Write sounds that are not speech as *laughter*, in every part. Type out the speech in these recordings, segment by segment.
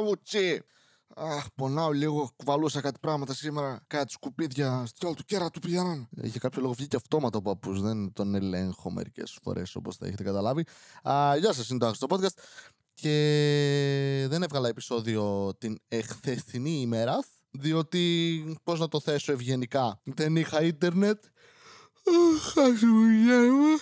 καβουτσί. Αχ, πονάω λίγο. Κουβαλούσα κάτι πράγματα σήμερα. Κάτι σκουπίδια στο όλο του κέρα του πηγαίναν. Για κάποιο λόγο βγήκε αυτόματα ο παππούς. Δεν τον ελέγχω μερικές φορές όπως θα έχετε καταλάβει. Α, γεια σας, είναι το στο podcast. Και δεν έβγαλα επεισόδιο την εχθεσινή ημέρα. Διότι, πώς να το θέσω ευγενικά, δεν είχα ίντερνετ. Χάσει μου Α,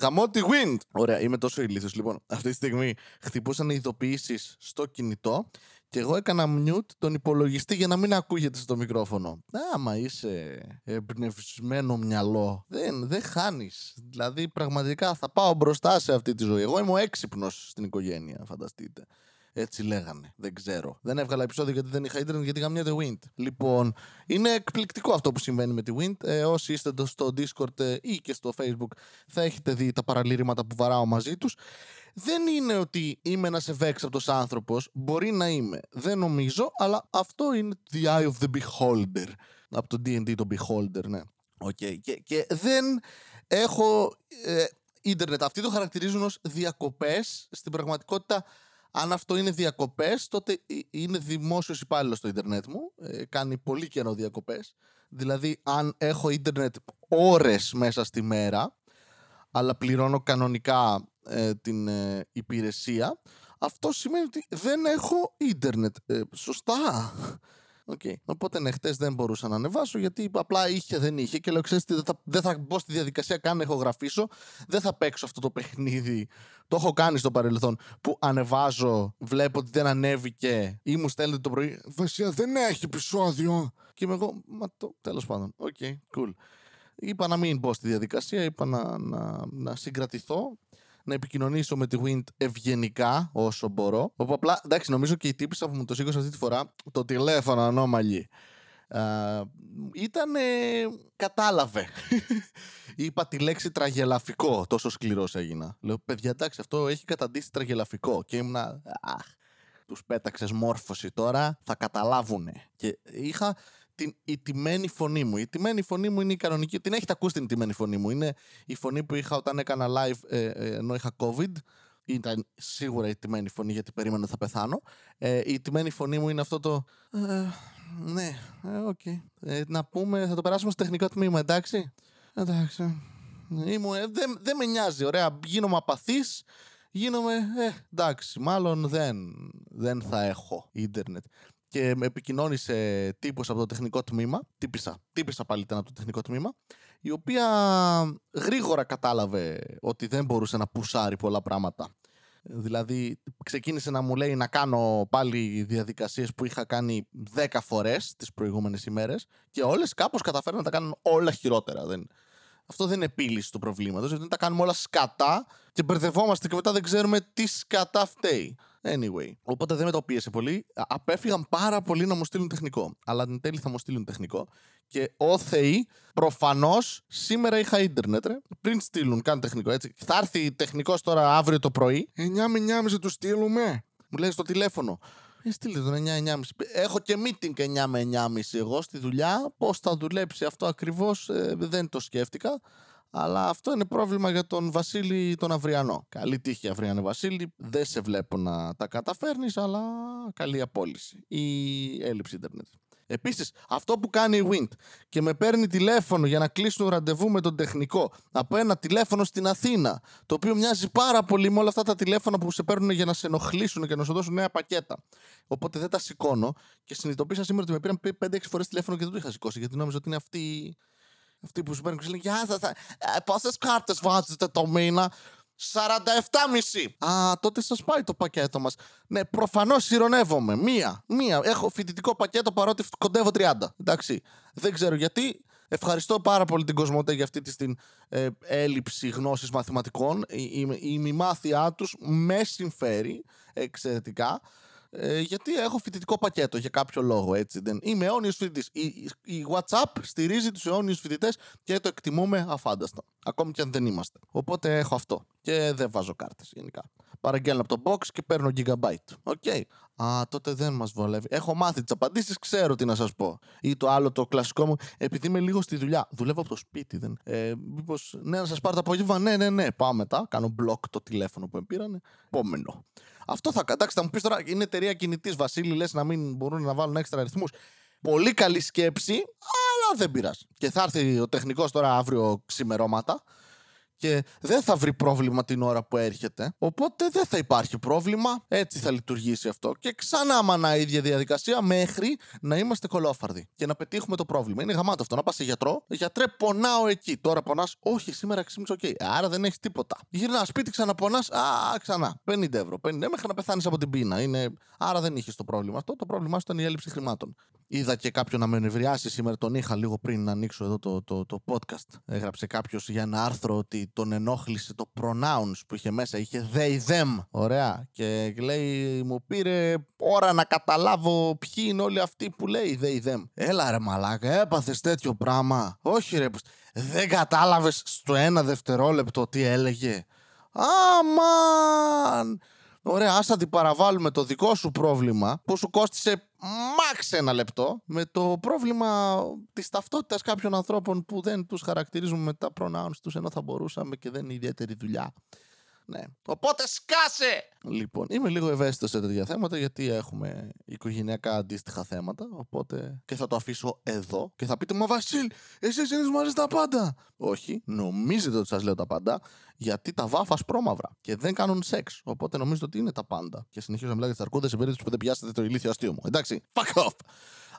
γαμώ τη wind! Ωραία, είμαι τόσο ηλίθιος. Λοιπόν, αυτή τη στιγμή χτυπούσαν ειδοποιήσεις στο κινητό και εγώ έκανα mute τον υπολογιστή για να μην ακούγεται στο μικρόφωνο. Άμα είσαι εμπνευσμένο μυαλό, δεν, δεν χάνεις. Δηλαδή, πραγματικά θα πάω μπροστά σε αυτή τη ζωή. Εγώ είμαι ο έξυπνος στην οικογένεια, φανταστείτε. Έτσι λέγανε. Δεν ξέρω. Δεν έβγαλα επεισόδιο γιατί δεν είχα ίντερνετ γιατί γαμιέται Wind. Λοιπόν, είναι εκπληκτικό αυτό που συμβαίνει με τη Wind. Ε, όσοι είστε στο Discord ε, ή και στο Facebook θα έχετε δει τα παραλήρηματα που βαράω μαζί τους. Δεν είναι ότι είμαι ένας ευέξαπτος άνθρωπος. Μπορεί να είμαι. Δεν νομίζω, αλλά αυτό είναι the eye of the beholder. Από το D&D το beholder, ναι. Okay. Και, και δεν έχω ε, ίντερνετ. Αυτοί το χαρακτηρίζουν ως διακοπές. Στην πραγματικότητα αν αυτό είναι διακοπές, τότε είναι δημόσιος υπάλληλος στο Ιντερνετ μου. Ε, κάνει πολύ καιρό διακοπές. Δηλαδή, αν έχω ίντερνετ ώρες μέσα στη μέρα, αλλά πληρώνω κανονικά ε, την ε, υπηρεσία, αυτό σημαίνει ότι δεν έχω ίντερνετ. σωστά. Okay. Οπότε ναι, χτες δεν μπορούσα να ανεβάσω γιατί απλά είχε, δεν είχε. Και λέω, ξέρεις, δεν θα, δεν θα μπω στη διαδικασία καν να ηχογραφήσω. Δεν θα παίξω αυτό το παιχνίδι. Το έχω κάνει στο παρελθόν. Που ανεβάζω, βλέπω ότι δεν ανέβηκε ή μου στέλνετε το πρωί. Βασιλιά, δεν έχει επεισόδιο. Και είμαι εγώ, μα το. Τέλος πάντων. OK, okay, cool. Είπα να μην μπω στη διαδικασία, είπα να, να, να συγκρατηθώ να επικοινωνήσω με τη Wind ευγενικά όσο μπορώ. Οπότε απλά, εντάξει, νομίζω και η τύπησα που μου το σήκωσε αυτή τη φορά, το τηλέφωνο ανώμαλη. Uh, ήταν. κατάλαβε. *laughs* Είπα τη λέξη τραγελαφικό. Τόσο σκληρός έγινα. Λέω, παιδιά, εντάξει, αυτό έχει καταντήσει τραγελαφικό. Και ήμουνα. Αχ, τους πέταξες μόρφωση τώρα, θα καταλάβουνε. Και είχα την ηττημένη φωνή μου. Η ηττημένη φωνή μου είναι η κανονική. Την έχετε ακούσει την ηττημένη φωνή μου. Είναι η φωνή που είχα όταν έκανα live ε, ε, ενώ είχα COVID. Ήταν σίγουρα η ηττημένη φωνή γιατί περίμενα ότι θα πεθάνω. Ε, η ηττημένη φωνή μου είναι αυτό το. Ε, ναι, OK. Okay. να πούμε, θα το περάσουμε στο τεχνικό τμήμα, εντάξει; Εντάξει. δεν, δεν με νοιάζει, ωραία. Γίνομαι απαθής. Γίνομαι, ε, εντάξει, μάλλον δεν, δεν θα έχω ίντερνετ και με επικοινώνησε τύπος από το τεχνικό τμήμα, τύπησα, τύπησα πάλι ήταν από το τεχνικό τμήμα, η οποία γρήγορα κατάλαβε ότι δεν μπορούσε να πουσάρει πολλά πράγματα. Δηλαδή ξεκίνησε να μου λέει να κάνω πάλι διαδικασίες που είχα κάνει 10 φορές τις προηγούμενες ημέρες και όλες κάπως καταφέραν να τα κάνουν όλα χειρότερα. Δεν... Αυτό δεν είναι επίλυση του προβλήματος, γιατί τα κάνουμε όλα σκατά και μπερδευόμαστε και μετά δεν ξέρουμε τι σκατά φταίει. Anyway. Οπότε δεν με το πίεσε πολύ. Απέφυγαν πάρα πολύ να μου στείλουν τεχνικό. Αλλά την τέλει θα μου στείλουν τεχνικό. Και ο Θεή, προφανώς σήμερα είχα ίντερνετ, ρε. Πριν στείλουν καν τεχνικό, έτσι. Θα έρθει τεχνικός τώρα αύριο το πρωί. 9 με 9.30 τους στείλουμε. Μου λέει στο τηλέφωνο. Ε, στείλτε τον 9-9.30. Έχω και meeting 9 με 9.30 εγώ στη δουλειά. Πώς θα δουλέψει αυτό ακριβώς ε, δεν το σκέφτηκα. Αλλά αυτό είναι πρόβλημα για τον Βασίλη τον Αυριανό. Καλή τύχη, Αυριανό Βασίλη. Δεν σε βλέπω να τα καταφέρνεις, αλλά καλή απόλυση. Η έλλειψη Ιντερνετ. Επίσης, αυτό που κάνει η Wind και με παίρνει τηλέφωνο για να κλείσουν ραντεβού με τον τεχνικό από ένα τηλέφωνο στην Αθήνα, το οποίο μοιάζει πάρα πολύ με όλα αυτά τα τηλέφωνα που σε παίρνουν για να σε ενοχλήσουν και να σου δώσουν νέα πακέτα. Οπότε δεν τα σηκώνω και συνειδητοποίησα σήμερα ότι με πήραν 5-6 φορές τηλέφωνο και δεν το είχα σηκώσει γιατί νόμιζα ότι είναι αυτή αυτοί που σου παίρνουν και σου λένε Γεια σα, ε, πόσες κάρτες βάζετε το μήνα; 47,5. Α, τότε σας πάει το πακέτο μας. Ναι, προφανώς ηρωνεύομαι. Μία, μία. Έχω φοιτητικό πακέτο παρότι κοντεύω 30. Εντάξει. Δεν ξέρω γιατί. Ευχαριστώ πάρα πολύ την Κοσμοτέ για αυτή την ε, έλλειψη γνώσης μαθηματικών. Η, η, η μημάθειά τους με συμφέρει εξαιρετικά. Ε, γιατί έχω φοιτητικό πακέτο για κάποιο λόγο. Έτσι. Δεν... Είμαι αιώνιος φοιτητής. Η, η, What's Up στηρίζει τους αιώνιους φοιτητές και το εκτιμούμε αφάνταστα. Ακόμη και αν δεν είμαστε. Οπότε έχω αυτό. Και δεν βάζω κάρτες γενικά. Παραγγέλνω από το box και παίρνω gigabyte. OK. Okay. Α, τότε δεν μας βολεύει. Έχω μάθει τις απαντήσεις, ξέρω τι να σας πω. Ή το άλλο το κλασικό μου, επειδή είμαι λίγο στη δουλειά. Δουλεύω από το σπίτι. Δεν... Ε, Μήπως, ναι, να σας πάρω το απόγευμα. Ναι, ναι, ναι. Πάω μετά. Κάνω block το τηλέφωνο που με πήρανε. Επόμενο. Αυτό θα. Εντάξει, θα μου πεις τώρα, είναι εταιρεία κινητής. Βασίλη, λες να μην μπορούν να βάλουν έξτρα αριθμούς. Πολύ καλή σκέψη, αλλά δεν πειράζει. Και θα έρθει ο τεχνικός τώρα αύριο ξημερώματα και δεν θα βρει πρόβλημα την ώρα που έρχεται. Οπότε δεν θα υπάρχει πρόβλημα. Έτσι θα λειτουργήσει αυτό. Και ξανά μανά η ίδια διαδικασία μέχρι να είμαστε κολόφαρδοι και να πετύχουμε το πρόβλημα. Είναι γαμάτο αυτό. Να πας σε γιατρό, γιατρέ, πονάω εκεί. Τώρα πονάς, όχι, σήμερα ξύπνησε, οκ. Άρα δεν έχεις τίποτα. Γυρνάς σπίτι, ξαναπονάς, α, ξανά. 50 ευρώ. 50 μέχρι να πεθάνεις από την πείνα. Είναι... Άρα δεν είχες το πρόβλημα αυτό. Το πρόβλημά σου ήταν η έλλειψη χρημάτων. Είδα και κάποιον να με νευριάσει σήμερα. Τον είχα λίγο πριν να ανοίξω εδώ το, το, το podcast. Έγραψε κάποιος για ένα άρθρο ότι τον ενόχλησε το pronouns που είχε μέσα. Είχε they, them. Ωραία. Και λέει, μου πήρε ώρα να καταλάβω ποιοι είναι όλοι αυτοί που λέει they, them. Έλα ρε μαλάκα, έπαθες τέτοιο πράγμα. Όχι ρε, δεν κατάλαβες στο ένα δευτερόλεπτο τι έλεγε. Αμάν! Ωραία, ας αντιπαραβάλουμε το δικό σου πρόβλημα που σου κόστισε μάξ ένα λεπτό με το πρόβλημα της ταυτότητας κάποιων ανθρώπων που δεν τους χαρακτηρίζουμε με τα pronouns τους ενώ θα μπορούσαμε και δεν είναι ιδιαίτερη δουλειά. Ναι. Οπότε σκάσε! Λοιπόν, είμαι λίγο ευαίσθητος σε τέτοια θέματα γιατί έχουμε οικογενειακά αντίστοιχα θέματα. Οπότε και θα το αφήσω εδώ και θα πείτε Μα Βασίλ, εσύ συνήθω μου αρέσει τα πάντα. Όχι, νομίζετε ότι σας λέω τα πάντα γιατί τα βάφα πρόμαυρα και δεν κάνουν σεξ. Οπότε νομίζετε ότι είναι τα πάντα. Και συνεχίζω να μιλάω για τις αρκούδες σε περίπτωση που δεν πιάσετε το ηλίθιο αστείο μου. Εντάξει, fuck off!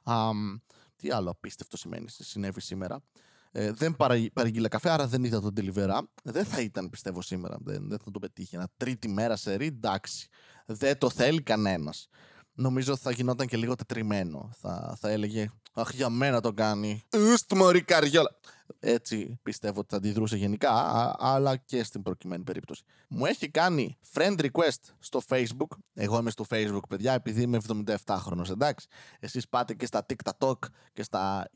Um, τι άλλο απίστευτο σημαίνει, συνέβη σήμερα. Ε, δεν παραγγείλα καφέ, άρα δεν είδα τον Deliveroo. Δεν θα ήταν, πιστεύω, σήμερα. Δεν, δεν θα το πετύχει. Ένα τρίτη μέρα σε ρί, εντάξει. Δεν το θέλει κανένας. Νομίζω θα γινόταν και λίγο τετριμένο. Θα, θα έλεγε Αχ, για μένα το κάνει. Ουστ, μωρή καριόλα. Έτσι πιστεύω ότι θα αντιδρούσε γενικά, αλλά και στην προκειμένη περίπτωση. Μου έχει κάνει friend request στο Facebook. Εγώ είμαι στο Facebook, παιδιά, επειδή είμαι 77χρονος, εντάξει. Εσείς πάτε και στα TikTok και στα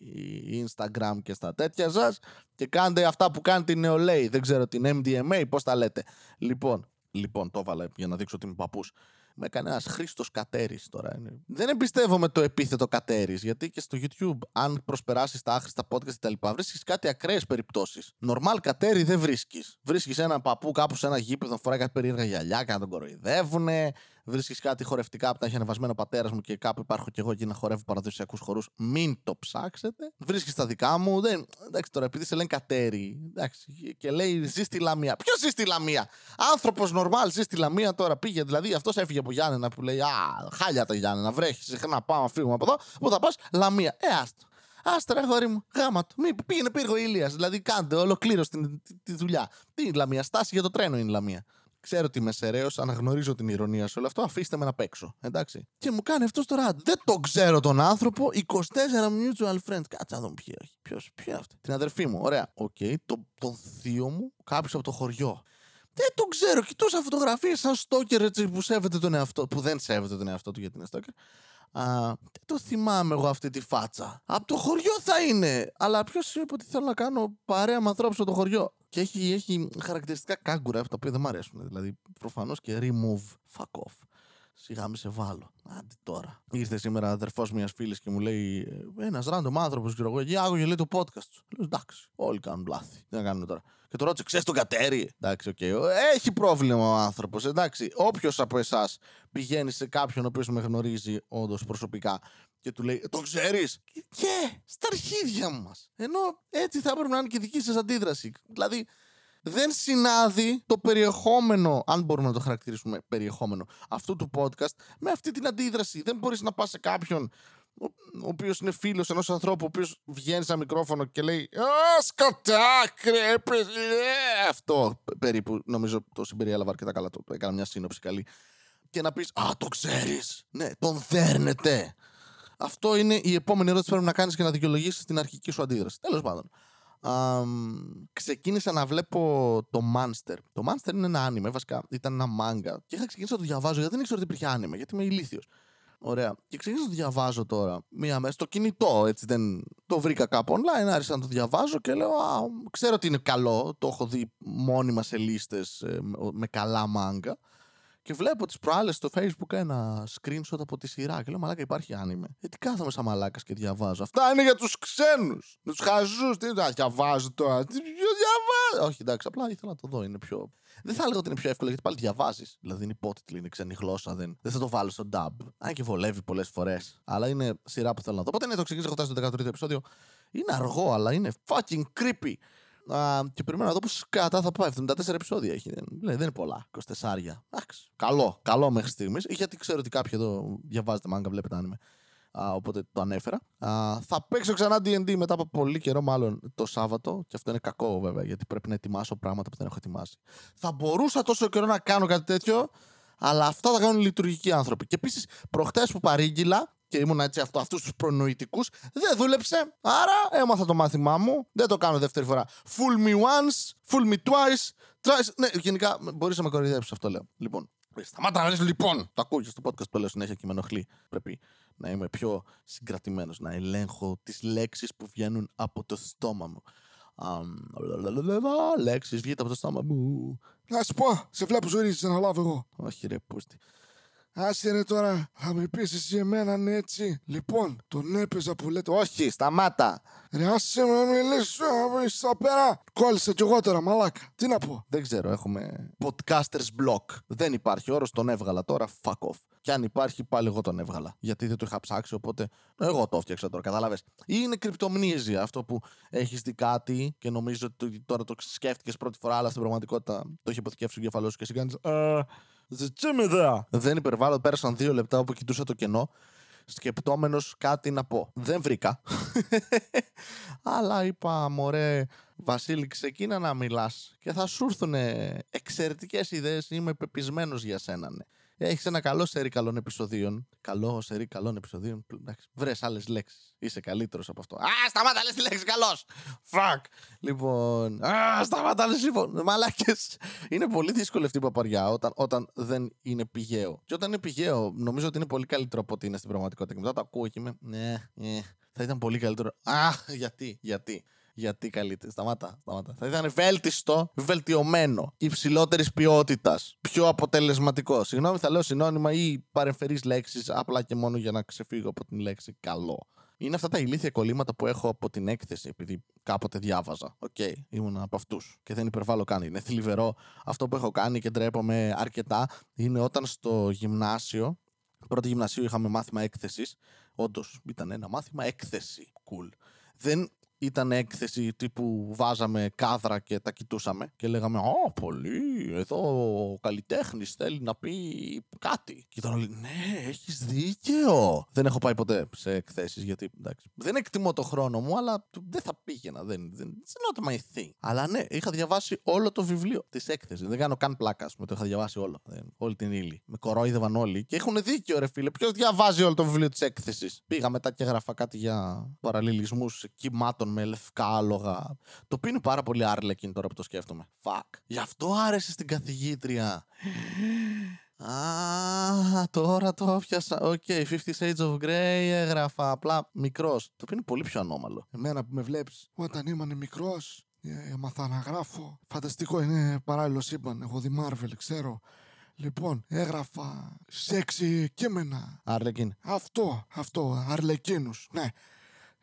Instagram και στα τέτοια σας και κάντε αυτά που κάνει την νεολαία. Δεν ξέρω την MDMA, πώς τα λέτε. Λοιπόν, λοιπόν, το έβαλα για να δείξω ότι είμαι παππούς με κανένα Χρήστος Κατέρης τώρα. Είναι. Δεν εμπιστεύομαι το επίθετο Κατέρης, γιατί και στο YouTube, αν προσπεράσεις τα άχρηστα podcast κτλ., βρίσκεις κάτι ακραίες περιπτώσεις. Νορμάλ Κατέρη δεν βρίσκεις. Βρίσκεις έναν παππού κάπου σε ένα γήπεδο, φοράει κάτι περίεργα γυαλιά και να τον κοροϊδεύουνε βρίσκεις κάτι χορευτικά που τα έχει ανεβασμένο ο πατέρας μου και κάπου υπάρχω κι εγώ εκεί να χορεύω παραδοσιακούς χορούς. Μην το ψάξετε. Βρίσκεις τα δικά μου. Δεν... Εντάξει τώρα, επειδή σε λένε κατέρι. Εντάξει, και λέει ζει στη Λαμία. Ποιος ζει στη Λαμία; Άνθρωπος νορμάλ ζει στη Λαμία τώρα πήγε. Δηλαδή αυτός έφυγε από Γιάννενα που λέει Α, χάλια τα Γιάννενα. Βρέχει συχνά πάμε να φύγουμε από εδώ. Πού θα πας, Λαμία. Ε, άστο. Άστρα, γόρι μου, γάμα του. Μη πήγαινε πύργο ηλίας. Δηλαδή, κάντε ολοκλήρως τη, τη, τη, δουλειά. Τι είναι η Λαμία, στάση για το τρένο είναι η Λαμία. Ξέρω ότι είμαι Σερραίος, αναγνωρίζω την ειρωνεία σε όλο αυτό. Αφήστε με να παίξω. Εντάξει. Και μου κάνει αυτός τώρα. Δεν το ξέρω τον άνθρωπο. 24 mutual friends. Κάτσε να δω ποιο έχει. Ποιος, ποιο αυτή. Την αδερφή μου. Ωραία. OK. Okay. Το, τον θείο μου. Κάποιος από το χωριό. Δεν το ξέρω. Κοιτούσα φωτογραφίες σαν stalker έτσι που σέβεται τον εαυτό. Που δεν σέβεται τον εαυτό του γιατί είναι stalker. Α, δεν το θυμάμαι εγώ αυτή τη φάτσα. Από το χωριό θα είναι. Αλλά ποιος είπε ότι θέλω να κάνω παρέα με ανθρώπους από το χωριό; Και έχει, έχει χαρακτηριστικά κάγκουρα τα οποία δεν μου αρέσουν. Δηλαδή, προφανώς και remove, fuck off. Σιγά μη σε βάλω. Άντε τώρα. Ήρθε σήμερα αδερφός μιας φίλης και μου λέει: Ένας random άνθρωπος, ξέρω εγώ, εκεί άκουγε λέει το podcast του. Λέω: Εντάξει, όλοι κάνουν λάθη. Τι να κάνουμε τώρα. Και το ρώτησε: Ξέρεις τον Κατέρι. Εντάξει, okay. Έχει πρόβλημα ο άνθρωπος. Εντάξει, όποιος από εσάς πηγαίνει σε κάποιον ο οποίος με γνωρίζει όντως προσωπικά και του λέει: Το ξέρεις; Και στα αρχίδια μας. Ενώ έτσι θα έπρεπε να είναι και δική σας αντίδραση. Δηλαδή, δεν συνάδει το περιεχόμενο, αν μπορούμε να το χαρακτηρίσουμε περιεχόμενο αυτού του podcast, με αυτή την αντίδραση. Δεν μπορείς να πας σε κάποιον ο, ο οποίος είναι φίλος ενός ανθρώπου, ο οποίος βγαίνει σαν μικρόφωνο και λέει Α, σκατά, κρέπε. Ε, αυτό περίπου νομίζω το συμπεριέλαβα αρκετά καλά. Το, το έκανα μια σύνοψη καλή. Και να πεις Α, το ξέρεις. Ναι, τον δέρνετε. Αυτό είναι η επόμενη ερώτηση που πρέπει να κάνεις και να δικαιολογήσεις την αρχική σου αντίδραση. Τέλος πάντων. ξεκίνησα να βλέπω το Monster. Το Monster είναι ένα άνιμε, βασικά ήταν ένα μάγκα. Και είχα ξεκινήσει να το διαβάζω γιατί δεν ήξερα ότι υπήρχε άνιμε, γιατί είμαι ηλίθιος. Ωραία. Και ξεκίνησα να το διαβάζω τώρα; Μία μέρα στο κινητό, έτσι δεν το βρήκα κάπου online. Άρχισα να το διαβάζω και λέω: Α, ξέρω ότι είναι καλό. Το έχω δει μόνιμα σε λίστες ε, με καλά μάγκα. Και βλέπω τις προάλλες στο Facebook ένα screenshot από τη σειρά. Και λέω Μαλάκα, υπάρχει άνιμε. Ε, τι κάθομαι σαν μαλάκας και διαβάζω. Αυτά είναι για τους ξένους. Με τους χαζούς. Τι να διαβάζω τώρα. Τι διαβάζω. Όχι, εντάξει, απλά ήθελα να το δω. Είναι πιο. Δεν θα έλεγα ότι είναι πιο εύκολο γιατί πάλι διαβάζεις. Δηλαδή είναι υπότιτλοι, είναι ξένη γλώσσα. Δεν, δεν θα το βάλω στο dub. Αν και βολεύει πολλές φορές. Αλλά είναι σειρά που θέλω να δω. Οπότε ναι, το ξεκίνησα έχω φτάσει στο 13ο επεισόδιο. Είναι αργό, αλλά είναι fucking creepy. Α, και περιμένω να δω πώς κατά θα πάει. 74 επεισόδια έχει. Δεν, δεν είναι πολλά. 24. Εντάξει. Καλό. Καλό μέχρι στιγμής. Γιατί ξέρω ότι κάποιοι εδώ διαβάζετε μάγκα, βλέπετε άνιμε. Α, οπότε το ανέφερα. Α, θα παίξω ξανά DD μετά από πολύ καιρό, μάλλον το Σάββατο. Και αυτό είναι κακό βέβαια, γιατί πρέπει να ετοιμάσω πράγματα που δεν έχω ετοιμάσει. Θα μπορούσα τόσο καιρό να κάνω κάτι τέτοιο, αλλά αυτά τα κάνουν λειτουργικοί άνθρωποι. Και επίσης, προχτές που παρήγγειλα, και ήμουν έτσι αυτό, αυτούς τους προνοητικούς, δεν δούλεψε. Άρα έμαθα το μάθημά μου. Δεν το κάνω δεύτερη φορά. Fool me once, fool me twice, twice. Ναι, γενικά μπορείς να με κοροϊδέψεις αυτό λέω. Λοιπόν, σταμάτα να λες λοιπόν. Το ακούω και στο podcast που λέω συνέχεια και με ενοχλεί. Πρέπει να είμαι πιο συγκρατημένος, να ελέγχω τις λέξεις που βγαίνουν από το στόμα μου. Λέξεις βγείτε από το στόμα μου. Να σου πω, σε βλέπω ζωρίζεις να λάβω εγώ. Όχι ρε πούστη. Άσε ρε τώρα, θα με πεις εσύ εμένα ναι έτσι. Λοιπόν, τον έπαιζα που λέτε. Όχι, σταμάτα. Ρε άσε με να μιλήσω, στα πέρα. Κόλλησα κι εγώ τώρα, μαλάκα. Τι να πω. Δεν ξέρω, έχουμε podcasters block. Δεν υπάρχει όρος, τον έβγαλα τώρα, fuck off. Και αν υπάρχει, πάλι εγώ τον έβγαλα. Γιατί δεν το είχα ψάξει, οπότε εγώ το έφτιαξα τώρα, κατάλαβε. Ή είναι κρυπτομνίζια αυτό που έχεις δει κάτι και νομίζω ότι τώρα το σκέφτηκες πρώτη φορά, αλλά στην πραγματικότητα το έχει υποθηκεύσει ο κεφαλό σου και εσύ κάνεις. Δεν υπερβάλλω, πέρασαν δύο λεπτά όπου κοιτούσα το κενό, σκεπτόμενος κάτι να πω. Δεν βρήκα. *laughs* Αλλά είπα, μωρέ, Βασίλη, ξεκίνα να μιλάς και θα σου έρθουν εξαιρετικές ιδέες. Είμαι πεπισμένος για σένα, ναι. Έχεις ένα καλό σερί καλών επεισοδίων. Καλό σερί καλών επεισοδίων. Βρες άλλες λέξεις. Είσαι καλύτερος από αυτό. Α, σταμάτα λες τη λέξη καλός! Φακ! Λοιπόν. Α, σταμάτα λες λοιπόν. Μαλάκες. Είναι πολύ δύσκολη αυτή η παπαριά όταν, όταν δεν είναι πηγαίο. Και όταν είναι πηγαίο, νομίζω ότι είναι πολύ καλύτερο από ότι είναι στην πραγματικότητα. Και μετά το ακούω και είμαι. Ναι, ναι. Θα ήταν πολύ καλύτερο. Α, γιατί, γιατί. Γιατί καλύτερη. Σταμάτα, σταμάτα. Θα ήταν βέλτιστο, βελτιωμένο, υψηλότερης ποιότητας, πιο αποτελεσματικό. Συγγνώμη, θα λέω συνώνυμα ή παρεμφερείς λέξεις απλά και μόνο για να ξεφύγω από την λέξη καλό. Είναι αυτά τα ηλίθια κολλήματα που έχω από την έκθεση, επειδή κάποτε διάβαζα. OK, okay, ήμουν από αυτούς. Και δεν υπερβάλλω καν. Είναι θλιβερό. Αυτό που έχω κάνει και ντρέπομαι αρκετά είναι όταν στο γυμνάσιο, πρώτο γυμνασίου είχαμε μάθημα έκθεσης. Όντως ήταν ένα μάθημα έκθεση. Cool. Δεν ήταν έκθεση τύπου βάζαμε κάδρα και τα κοιτούσαμε και λέγαμε «Ω, πολύ, εδώ ο καλλιτέχνης θέλει να πει κάτι». Και ήταν όλοι «Ναι, έχεις δίκαιο». Δεν έχω πάει ποτέ σε εκθέσεις γιατί εντάξει, δεν εκτιμώ το χρόνο μου, αλλά δεν θα πήγαινα, δεν, δεν it's not my thing. Αλλά ναι, είχα διαβάσει όλο το βιβλίο της έκθεσης. Δεν κάνω καν πλάκα, με το είχα διαβάσει όλο, δεν, όλη την ύλη. Με κορόιδευαν όλοι και έχουν δίκιο ρε φίλε, ποιος διαβάζει όλο το βιβλίο της έκθεσης; Πήγα μετά και έγραφα κάτι για παραλληλισμούς κυμάτων με λευκά άλογα. Το οποίο είναι πάρα πολύ Άρλεκιν τώρα που το σκέφτομαι. Fuck. Γι' αυτό άρεσε στην καθηγήτρια. Α, τώρα το 'πιασα. OK, okay, 50 Shades of Grey έγραφα απλά μικρός. Το οποίο είναι πολύ πιο ανώμαλο. Εμένα που με βλέπεις όταν ήμουν μικρός, ε, έμαθα να γράφω. Φανταστικό είναι παράλληλο σύμπαν. Έχω δει Marvel, ξέρω. Λοιπόν, έγραφα σεξι κείμενα. Αρλεκίν. Αυτό, αυτό, αρλεκίνους. Ναι,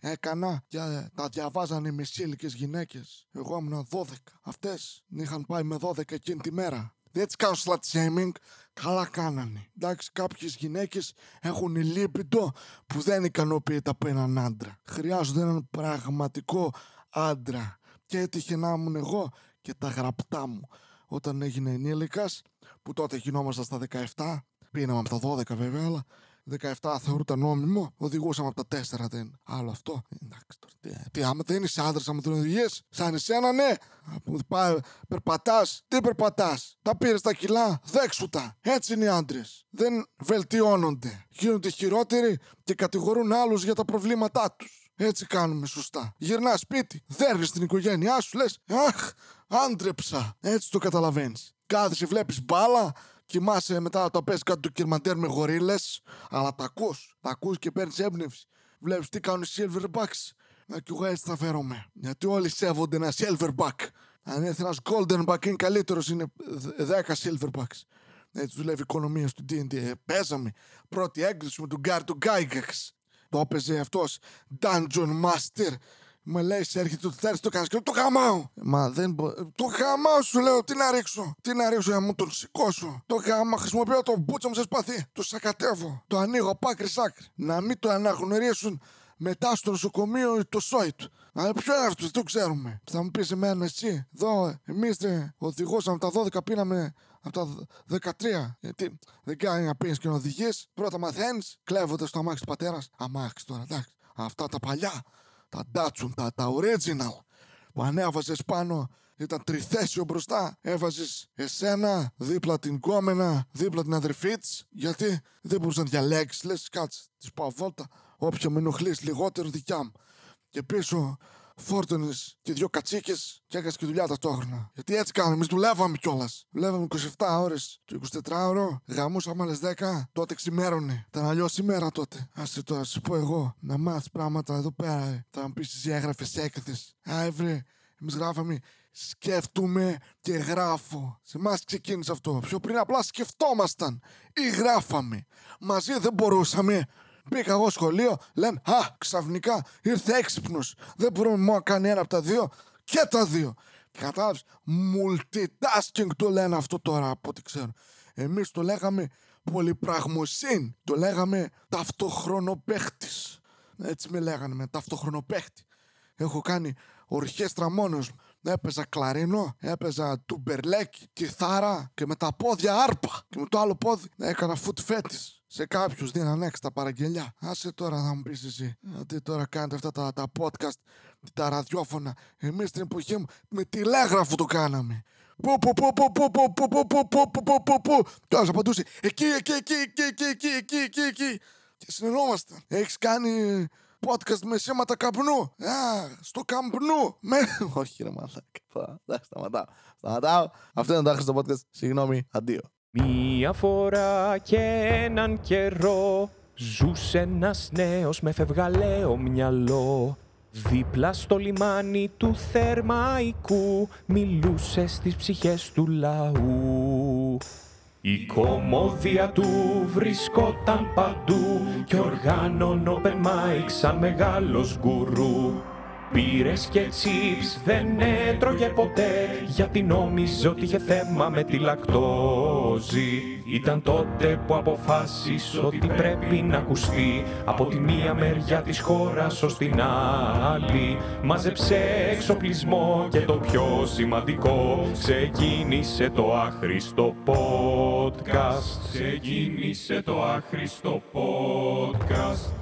έκανα και τα διαβάζανε οι μεσήλικες γυναίκες. Εγώ ήμουν 12. Αυτές είχαν πάει με 12 εκείνη τη μέρα. Έτσι κάνουν slut shaming. Καλά κάνανε. Εντάξει, κάποιες γυναίκες έχουν λίπητο που δεν ικανοποιείται από έναν άντρα. Χρειάζονται έναν πραγματικό άντρα. Και έτυχε να ήμουν εγώ και τα γραπτά μου. Όταν έγινε ενήλικας, που τότε γινόμασταν στα 17, πίναμε από τα 12 βέβαια, αλλά 17 θεωρούταν νόμιμο, οδηγούσαμε από τα 4 δεν. Άλλο αυτό. Εντάξει τώρα. Τι, τι άμα δεν είσαι άντρα, άμα δεν οδηγείς, σαν εσένα ναι. Περπατάς, τι περπατάς. Τα πήρες τα κιλά, δέξου τα. Έτσι είναι οι άντρες. Δεν βελτιώνονται. Γίνονται χειρότεροι και κατηγορούν άλλους για τα προβλήματά τους. Έτσι κάνουμε σωστά. Γυρνάς σπίτι, δέρνεις την οικογένειά σου, λες, Αχ, άντρεψα. Έτσι το καταλαβαίνεις. Κάθεσαι, βλέπεις μπάλα, Κοιμάσαι μετά το πες κάτω του κυρμαντέρ με γορίλες, αλλά τα ακούς. Τα ακούς και παίρνεις έμπνευση. Βλέπεις τι κάνουν οι silverbacks. Να κι εγώ έτσι θα φέρομαι. Γιατί όλοι σέβονται ένα silverback. Αν έρθει ένας goldenback είναι καλύτερος, είναι 10 silverbacks. Έτσι δουλεύει η οικονομία στο D&D. Ε, παίζαμε πρώτη έκδοση με τον Γκάρ του Γκάιγκαξ. Το έπαιζε αυτός Dungeon Master. Μου λέει, σε έρχεται το Τετάρτη, το κάνει και το χαμάω. Μα δεν μπορεί. Το χαμάω σου λέω, τι να ρίξω. Τι να ρίξω για να μου τον σηκώσω. Το χαμάω, χρησιμοποιώ το μπούτσα μου σε σπαθί. Το σακατεύω. Το ανοίγω από άκρη σ' άκρη. Να μην το αναγνωρίσουν μετά στο νοσοκομείο το σόι του. Αλλά ποιο είναι αυτός, δεν το ξέρουμε. Θα μου πεις εμένα εσύ, εδώ, εμείς οδηγούσαμε τα 12, πήραμε από τα 13. Γιατί δεν κάνει να πει και να οδηγείς. Πρώτα μαθαίνεις, κλέβονται στο αμάξι του πατέρας. Αμάξι τώρα, εντάξει. Αυτά τα παλιά, τα Datsun, τα, τα original, που ανέβαζε πάνω ήταν τριθέσιο μπροστά. Έβαζες εσένα, δίπλα την κόμενα, δίπλα την αδερφή της. Γιατί δεν μπορούσες να διαλέξεις. Λες, κάτσε, της πάω βόλτα. Όποια με ενοχλείς λιγότερο δικιά μου. Και πίσω φόρτωνε και δύο κατσίκες και έκανε και δουλειά ταυτόχρονα. Γιατί έτσι κάναμε, εμείς δουλεύαμε κιόλας. Δουλεύαμε 27 ώρες. Το 24ωρο γαμούσαμε άλλες 10. Τότε ξημέρωνε. Ήταν αλλιώς ημέρα τότε. Α τώρα, σου πω εγώ να μάθεις πράγματα εδώ πέρα. Θα μου πεις εσύ έγραφε έκθεση. Άιβρε, εμείς γράφαμε σκέφτομαι και γράφω. Σε εμάς ξεκίνησε αυτό. Πιο πριν απλά σκεφτόμασταν ή γράφαμε. Μαζί δεν μπορούσαμε. Μπήκα εγώ σχολείο, λένε Α, ξαφνικά ήρθε έξυπνος. Δεν μπορούμε μόνο να κάνει ένα από τα δύο και τα δύο. Κατάλαβες. Multitasking το λένε αυτό τώρα από ό,τι ξέρω. Εμείς το λέγαμε πολυπραγμοσύν. Το λέγαμε ταυτοχρονοπαίχτης. Έτσι με λέγανε με ταυτοχρονοπαίχτη. Έχω κάνει ορχέστρα μόνος μου. Έπαιζα κλαρίνο, έπαιζα τουμπερλέκι, κιθάρα και με τα πόδια άρπα. Και με το άλλο πόδι έκανα foot fetish. Σε κάποιου δίναν έξω παραγγελιά. Άσε τώρα να μου πει εσύ. Γιατί τώρα κάνετε αυτά τα, τα podcast, τα ραδιόφωνα. Εμεί στην εποχή μου με τηλέγραφο το κάναμε. Πού, πού, πού, πού, πού, πού, πού, πού, πού, πού, πού, πού, πού, πού. Και άλλο απαντούσε εκεί, εκεί, εκεί, εκεί, εκεί, εκεί, εκεί, εκεί, εκεί. Και συνεννόμασταν. Έχει κάνει podcast με σήματα καπνού. Α, στο καπνού. Με... Όχι, ρε μαλάκα. Εντάξει, σταματάω. Σταματάω. Αυτό είναι το άχρηστο podcast. Συγγνώμη, αντίο. Μία φορά και έναν καιρό Ζούσε ένας νέος με φευγαλαίο μυαλό. Δίπλα στο λιμάνι του Θερμαϊκού Μιλούσε στις ψυχές του λαού. Η κομμόδια του βρισκόταν παντού και οργάνων open mic σαν μεγάλος γκουρού. Πήρες και τσίπς δεν έτρωγε ποτέ γιατί νόμιζε ότι είχε θέμα με τη λακτόζη. Ήταν τότε που αποφάσισε ότι πρέπει να ακουστεί από τη μία μεριά της χώρας ως την άλλη. Μάζεψε εξοπλισμό και το πιο σημαντικό ξεκίνησε το άχρηστο podcast. Ξεκίνησε το άχρηστο podcast.